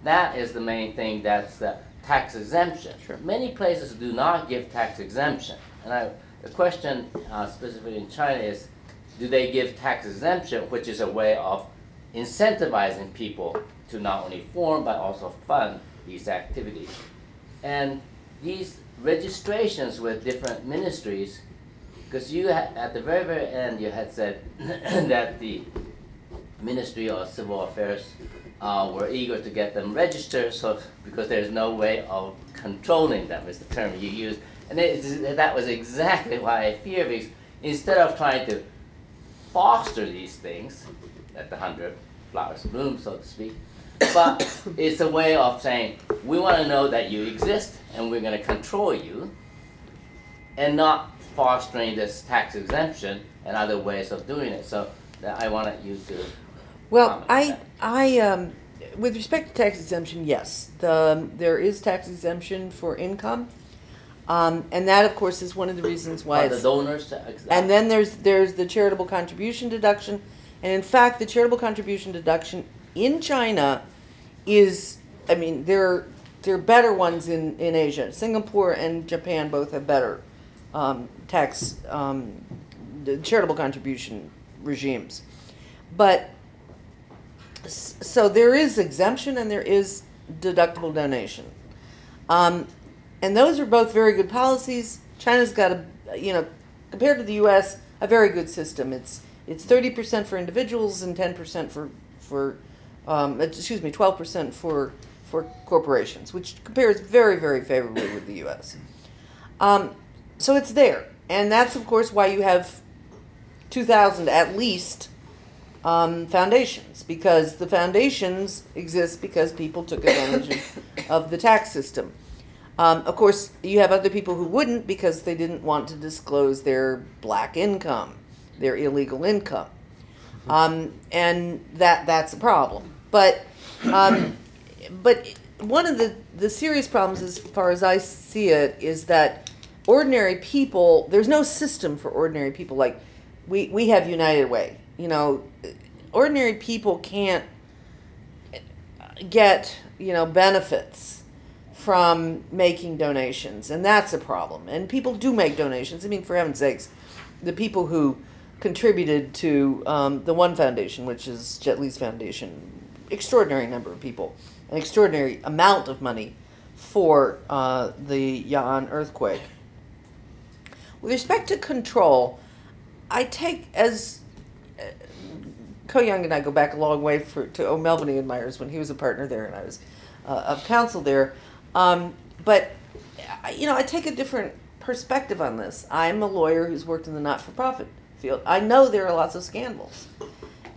that is the main thing that's the tax exemption. Sure. Many places do not give tax exemption. And I, the question uh, specifically in China is do they give tax exemption, which is a way of incentivizing people to not only form but also fund these activities. And these registrations with different ministries, because you at the very, very end, you had said that the Ministry of Civil Affairs uh, were eager to get them registered, so because there's no way of controlling them is the term you used, and it, that was exactly why I fear because instead of trying to foster these things, let the hundred flowers bloom, so to speak, but it's a way of saying we want to know that you exist and we're going to control you, and not fostering this tax exemption and other ways of doing it. So that I wanted you to. Well, I. I, um, with respect to tax exemption, yes, the, there is tax exemption for income. Um, and that, of course, is one of the reasons why the it's, donors to ex- and then there's, there's the charitable contribution deduction. And in fact, the charitable contribution deduction in China is, I mean, there, there are better ones in, in Asia. Singapore and Japan both have better, um, tax, um, charitable contribution regimes. But so there is exemption and there is deductible donation. Um, and those are both very good policies. China's got a, you know, compared to the U.S., a very good system. It's it's thirty percent for individuals and ten percent for for, um, excuse me, twelve percent for for corporations, which compares very very favorably with the U.S. Um, so it's there, and that's of course why you have two thousand at least um, foundations because the foundations exist because people took advantage of, of the tax system. Um, of course, you have other people who wouldn't because they didn't want to disclose their black income, their illegal income, um, and that that's a problem. But um, but one of the the serious problems, as far as I see it, is that ordinary people there's no system for ordinary people like we we have United Way. You know, ordinary people can't get you know benefits from making donations, and that's a problem. And people do make donations. I mean, for heaven's sakes, the people who contributed to um, the one foundation, which is Jet Li's foundation, extraordinary number of people, an extraordinary amount of money for uh, the Ya'an earthquake. With respect to control, I take as uh, Ko-Yung and I go back a long way for to O'Melveny and Myers when he was a partner there and I was uh, of counsel there. Um, but you know, I take a different perspective on this. I'm a lawyer who's worked in the not-for-profit field. I know there are lots of scandals,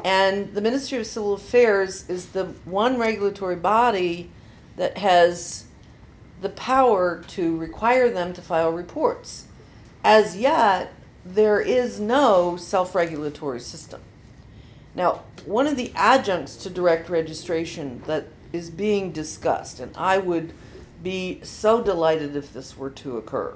and the Ministry of Civil Affairs is the one regulatory body that has the power to require them to file reports. As yet, there is no self regulatory system. Now, one of the adjuncts to direct registration that is being discussed, and I would be so delighted if this were to occur,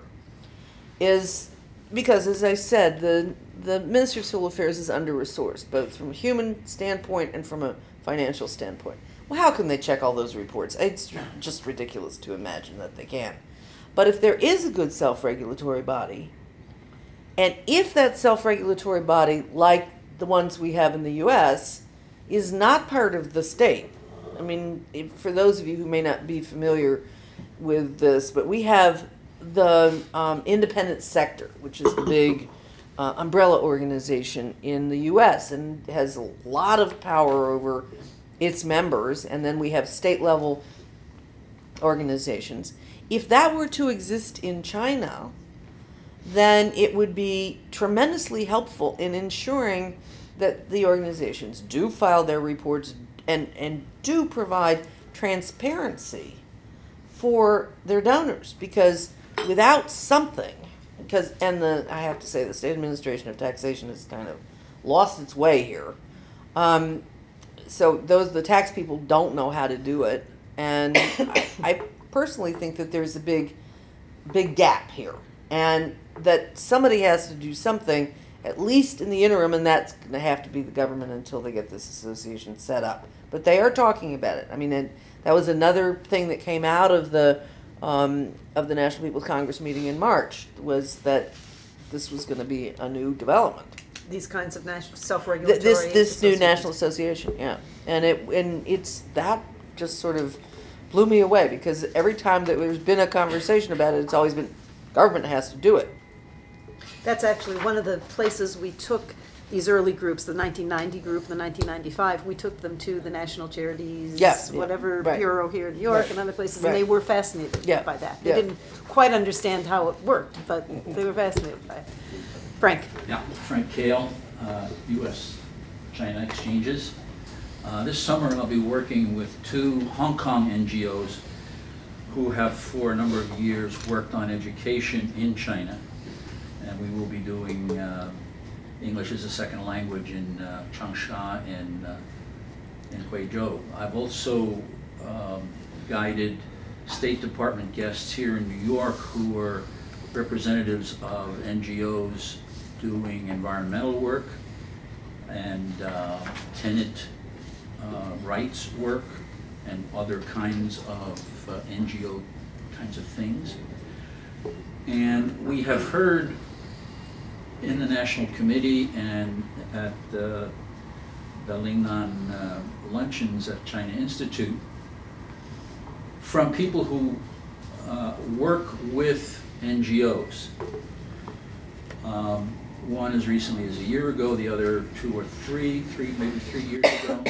is because, as I said, the, the Ministry of Civil Affairs is under resourced, both from a human standpoint and from a financial standpoint. Well, how can they check all those reports? It's just ridiculous to imagine that they can. But if there is a good self regulatory body, and if that self regulatory body, like the ones we have in the US, is not part of the state, I mean, if, for those of you who may not be familiar with this, but we have the um, independent sector, which is the big uh, umbrella organization in the US and has a lot of power over its members, and then we have state level organizations. If that were to exist in China, then it would be tremendously helpful in ensuring that the organizations do file their reports and, and do provide transparency for their donors because without something because and the I have to say the state administration of taxation has kind of lost its way here. Um, so those the tax people don't know how to do it, and I, I personally think that there's a big, big gap here, and that somebody has to do something at least in the interim, and that's going to have to be the government until they get this association set up. But they are talking about it. I mean, that was another thing that came out of the um, of the National People's Congress meeting in March was that this was going to be a new development. These kinds of national self-regulatory. This this new associations. national association, yeah, and it and it's that just sort of blew me away because every time that there's been a conversation about it, it's always been government has to do it. That's actually one of the places we took these early groups, the 1990 group, the 1995, we took them to the National Charities, Yeah, yeah, whatever right. bureau here in New York Right, and other places, and they right. were fascinated Yeah, by that. They yeah. didn't quite understand how it worked, but they were fascinated by it. Frank? Yeah, Frank Kale, uh, U.S. China Exchanges. Uh, This summer, I'll be working with two Hong Kong NGOs who have for a number of years worked on education in China. And we will be doing uh, English as a second language in uh, Changsha and uh, in Guizhou. I've also um, guided State Department guests here in New York who are representatives of NGOs doing environmental work and uh, tenant uh, rights work and other kinds of uh, NGO kinds of things. And we have heard in the National Committee and at the, the Lingnan uh, luncheons at China Institute from people who uh, work with NGOs. Um, One as recently as a year ago, the other two or three, three, maybe three years ago.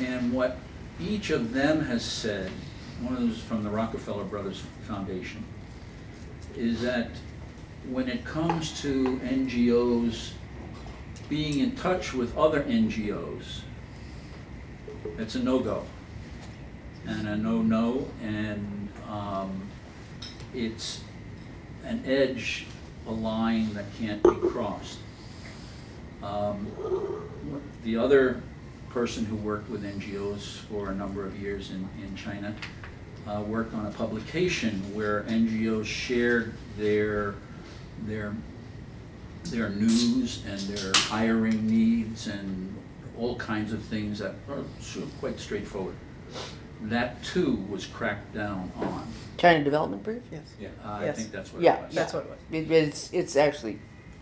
And what each of them has said, one of those from the Rockefeller Brothers Foundation, is that when it comes to NGOs being in touch with other NGOs, it's a no-go and a no-no, and um, it's an edge, a line that can't be crossed. Um, The other person who worked with NGOs for a number of years in, in China uh, worked on a publication where NGOs shared their, their, their news and their hiring needs and all kinds of things that are sort of quite straightforward. That too was cracked down on. China Development Brief? Yes. Yeah, I Yes. think that's what it Yeah, was. That's what it was. It, it's, it's actually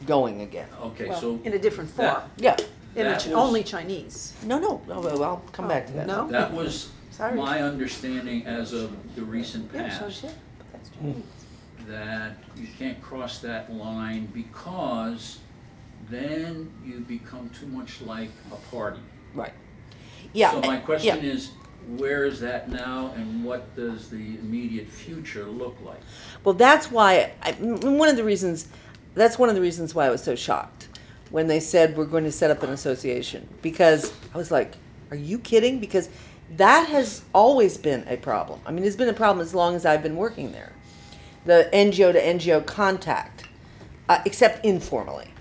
going again. Okay, Well, so In a different form, that- Yeah. in a that Ch- was- only Chinese. No, no, no, well, I'll come back to that. No? that was Sorry. my understanding as of the recent Yeah, so past. shit, but that's Chinese. That you can't cross that line because then you become too much like a party. Right. Yeah. So my yeah. question is, where is that now and what does the immediate future look like? Well, that's why, I, m- one of the reasons, that's one of the reasons why I was so shocked when they said we're going to set up an association. Because I was like, are you kidding? Because that has always been a problem. I mean, it's been a problem as long as I've been working there. The NGO to NGO contact, uh, except informally.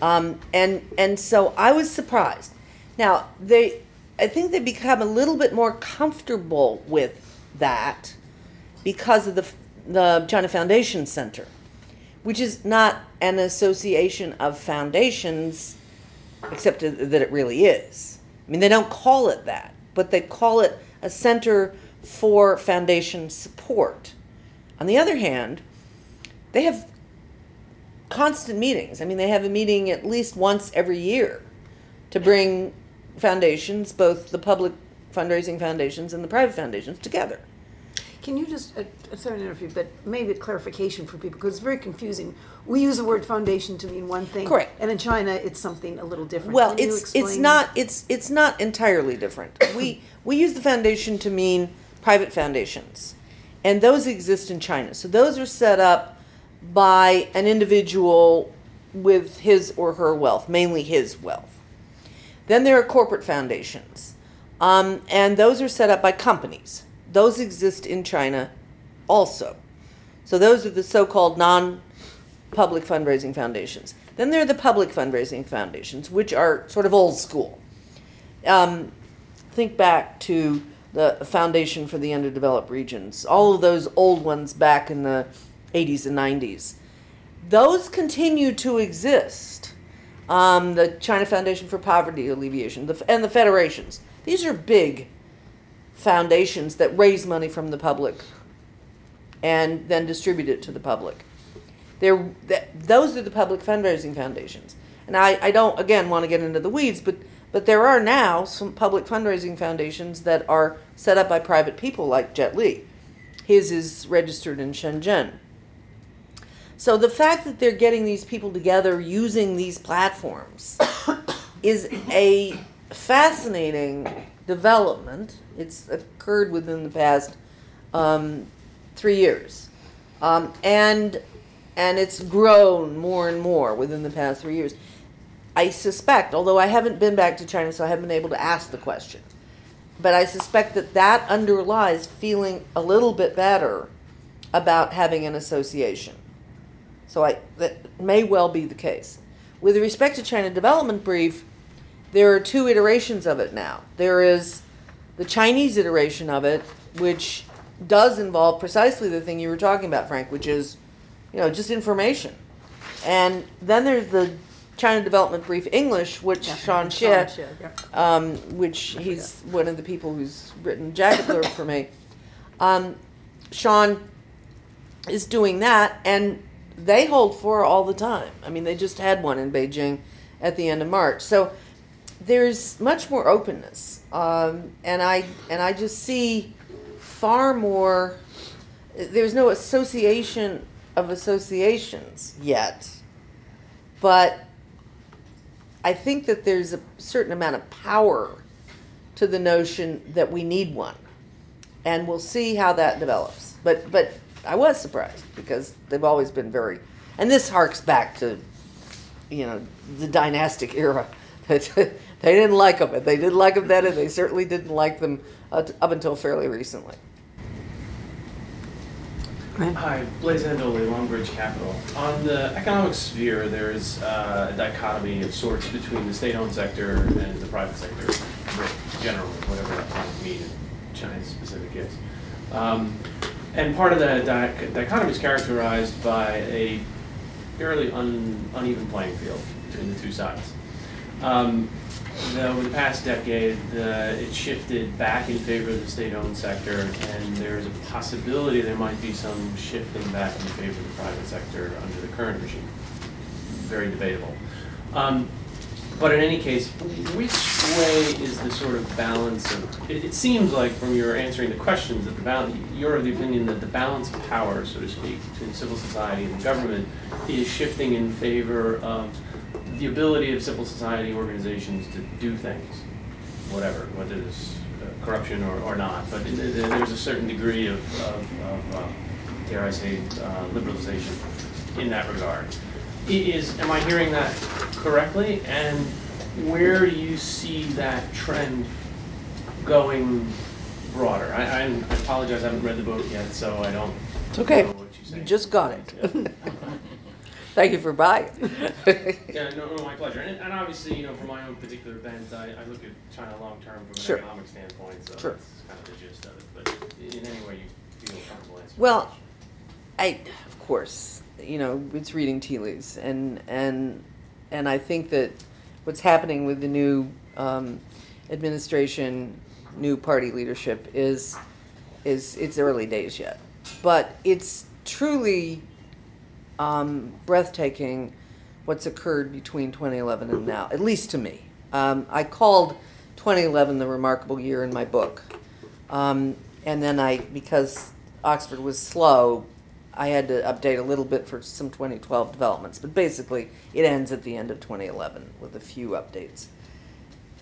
Um, and, and so I was surprised. Now, they, I think they become a little bit more comfortable with that because of the, the China Foundation Center, which is not an association of foundations, except that it really is. I mean, they don't call it that, but they call it a center for foundation support. On the other hand, they have constant meetings. I mean, they have a meeting at least once every year to bring foundations, both the public fundraising foundations and the private foundations, together. Can you just, uh, uh, sorry to interrupt you, but maybe a clarification for people, because it's very confusing. We use the word foundation to mean one thing. Correct. And in China, it's something a little different. Well, Can it's it's not it's it's not entirely different. we we use the foundation to mean private foundations, and those exist in China. So those are set up by an individual with his or her wealth, mainly his wealth. Then there are corporate foundations, um, and those are set up by companies. Those exist in China also. So those are the so-called non-public fundraising foundations. Then there are the public fundraising foundations, which are sort of old school. Um, think back to the Foundation for the Underdeveloped Regions, all of those old ones back in the 80s and 90s. Those continue to exist. Um, the China Foundation for Poverty Alleviation the, and the federations. These are big foundations that raise money from the public and then distribute it to the public. They're, th- those are the public fundraising foundations. And I, I don't, again, want to get into the weeds, but But there are now some public fundraising foundations that are set up by private people like Jet Li. His is registered in Shenzhen. So the fact that they're getting these people together using these platforms is a fascinating development. It's occurred within the past um, three years, um, and and it's grown more and more within the past three years. I suspect, although I haven't been back to China, so I haven't been able to ask the question, but I suspect that that underlies feeling a little bit better about having an association. So I that may well be the case. With respect to China Development Brief, there are two iterations of it now. There is the Chinese iteration of it, which does involve precisely the thing you were talking about, Frank, which is, you know, just information. And then there's the China Development Brief English, which Shawn Shieh, um, which he's one of the people who's written Jacket Blurb for me. Um, Sean is doing that, and they hold four all the time. I mean, they just had one in Beijing at the end of March. So there's much more openness, um, and I and I just see far more. There's no association of associations yet, but I think that there's a certain amount of power to the notion that we need one, and we'll see how that develops. But but I was surprised because they've always been very, and this harks back to, you know, the dynastic era. they didn't like them, and they didn't like them then, and they certainly didn't like them uh, up until fairly recently. Hi, Blaise Andoli, Longbridge Capital. On the economic sphere, there's uh, a dichotomy of sorts between the state-owned sector and the private sector, generally, whatever that might mean in China's specific case. Um, and part of that di- dichotomy is characterized by a fairly un- uneven playing field between the two sides. Um, over the past decade, the, it shifted back in favor of the state-owned sector, and there's a possibility there might be some shifting back in favor of the private sector under the current regime. Very debatable. Um, but in any case, which way is the sort of balance of? It, it seems like from your answering the questions that the balance, you're of the opinion that the balance of power, so to speak, between civil society and government is shifting in favor of the ability of civil society organizations to do things, whatever, whether it's uh, corruption or, or not. But th- th- there's a certain degree of, of, of uh, dare I say, uh, liberalization in that regard. Is, am I hearing that correctly? And where do you see that trend going broader? I, I I apologize, I haven't read the book yet, so I don't It's okay. know what you say. You just got it. Yeah. Thank you for buying. Yeah, no, no, my pleasure. And, and obviously, you know, for my own particular bent, I, I look at China long-term from an Sure. economic standpoint, so Sure. that's kind of the gist of it. But in any way you feel comfortable answering. the Well, question. I, of course, you know, it's reading tea leaves, and and and I think that what's happening with the new um, administration, new party leadership is is it's early days yet, but it's truly um, breathtaking what's occurred between 2011 and now, at least to me. Um, I called 2011 the remarkable year in my book. Um, and then I, because Oxford was slow, I had to update a little bit for some 2012 developments. But basically, it ends at the end of 2011 with a few updates.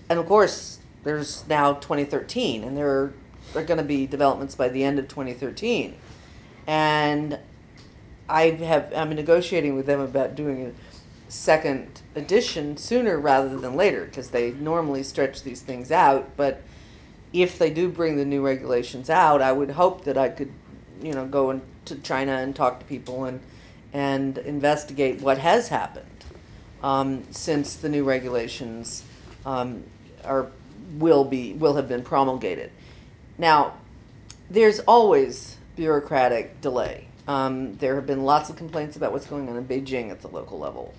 And of course, there's now 2013, and there are, there are going to be developments by the end of 2013. And I have I'm negotiating with them about doing a second edition sooner rather than later because they normally stretch these things out. But if they do bring the new regulations out, I would hope that I could, you know, go into China and talk to people and and investigate what has happened um, since the new regulations um, are will be will have been promulgated. Now, there's always bureaucratic delay. Um, there have been lots of complaints about what's going on in Beijing at the local level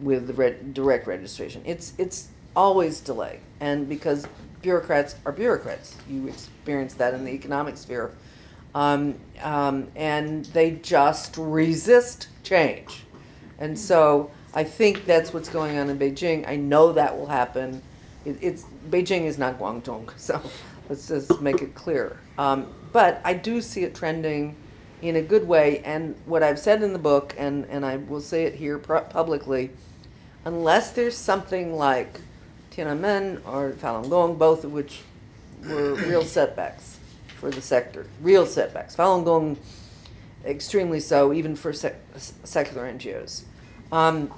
with the direct registration. It's it's always delay, and because bureaucrats are bureaucrats, you experience that in the economic sphere, um, um, and they just resist change, and so I think that's what's going on in Beijing. I know that will happen It, it's, Beijing is not Guangdong, so let's just make it clear. Um, but I do see it trending in a good way, and what I've said in the book, and, and I will say it here pu- publicly, unless there's something like Tiananmen or Falun Gong, both of which were real setbacks for the sector, real setbacks. Falun Gong, extremely so, even for sec- secular NGOs. Um,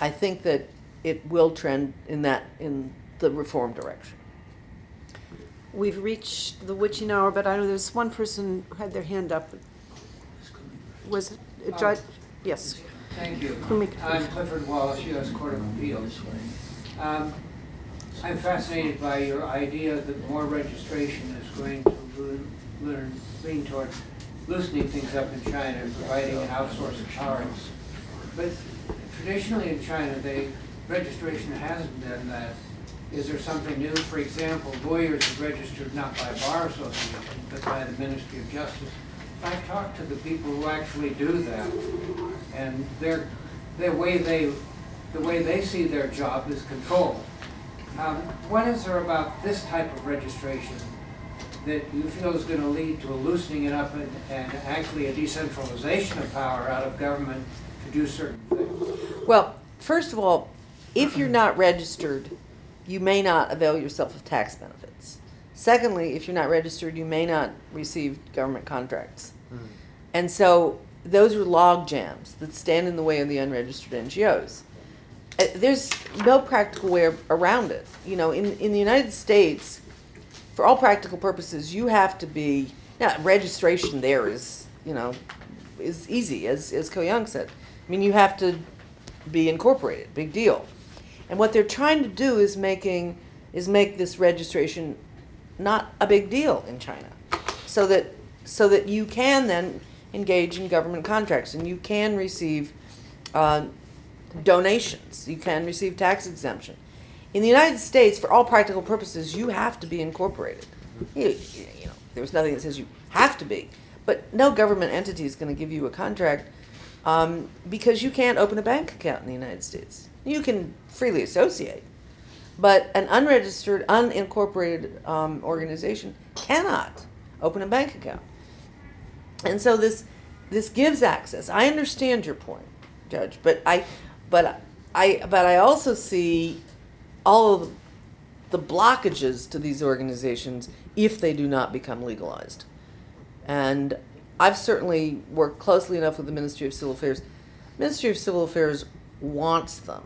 I think that it will trend in that in the reform direction. We've reached the witching hour, but I know there's one person who had their hand up. Was it, uh, Judge? Yes. Thank you. I'm Clifford Wallace, U.S. Court of Appeals. Um, I'm fascinated by your idea that more registration is going to lean- learn, lean toward loosening things up in China and providing an outsource of power. But traditionally in China, they, registration hasn't done that. Is there something new? For example, lawyers are registered not by bar association, but by the Ministry of Justice. I've talked to the people who actually do that, and their, their way they, the way they see their job is control. Um, what is there about this type of registration that you feel is gonna lead to a loosening it up and, and actually a decentralization of power out of government to do certain things? Well, first of all, if you're not registered, you may not avail yourself of tax benefits. Secondly, if you're not registered, you may not receive government contracts. And so those are log jams that stand in the way of the unregistered NGOs. Uh, There's no practical way around it. You know, in, in the United States, for all practical purposes, you have to be, now, registration there is, you know, is easy, as, as Ko-Yung said. I mean, you have to be incorporated, big deal. And what they're trying to do is making, is make this registration not a big deal in China. So that, so that you can then engage in government contracts and you can receive, uh, donations, you can receive tax exemption. In the United States, for all practical purposes, you have to be incorporated. You, you know, there's nothing that says you have to be, but no government entity is going to give you a contract um, because you can't open a bank account in the United States. You can freely associate, but an unregistered, unincorporated um, organization cannot open a bank account. And so this this gives access. I understand your point, Judge, but I but I but I also see all of the blockages to these organizations if they do not become legalized. And I've certainly worked closely enough with the Ministry of Civil Affairs. Ministry of Civil Affairs wants them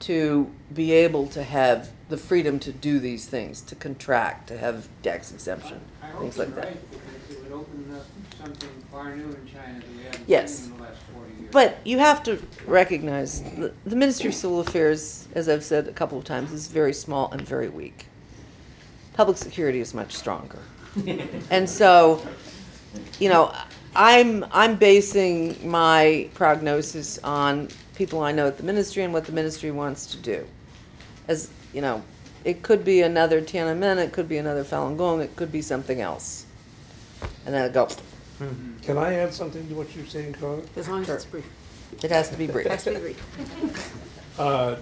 to be able to have the freedom to do these things, to contract, to have tax exemption, I hope things you're like that. right, because it would open up something far new in China that we haven't Yes. seen in the last forty years. But you have to recognize the, the Ministry of Civil Affairs, as I've said a couple of times, is very small and very weak. Public security is much stronger. And so, you know, I'm I'm basing my prognosis on people I know at the ministry and what the ministry wants to do. As you know, it could be another Tiananmen, it could be another Falun Gong, it could be something else. And then it go. Can I add something to what you're saying, Karla? As long as Sure. it's brief. It has to be brief. Has to be brief. Uh,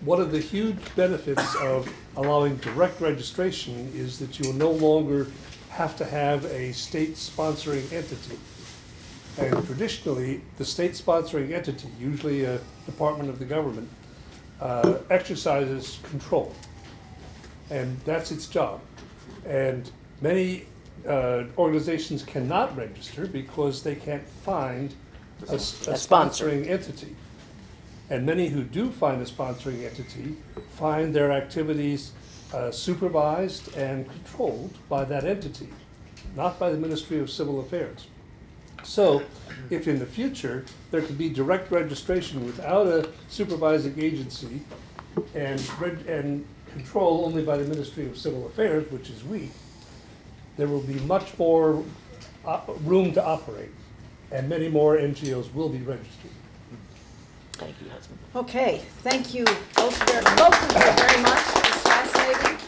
One of the huge benefits of allowing direct registration is that you will no longer have to have a state sponsoring entity. And traditionally, the state sponsoring entity, usually a department of the government, uh, exercises control. And that's its job. And many uh, organizations cannot register because they can't find a s- a A sponsor. sponsoring entity. And many who do find a sponsoring entity find their activities uh, supervised and controlled by that entity, not by the Ministry of Civil Affairs. So, if in the future, there could be direct registration without a supervising agency and, reg- and control only by the Ministry of Civil Affairs, which is weak, there will be much more op- room to operate, and many more NGOs will be registered. Thank you, husband. Okay, thank you both very, both of you very much. It's fascinating.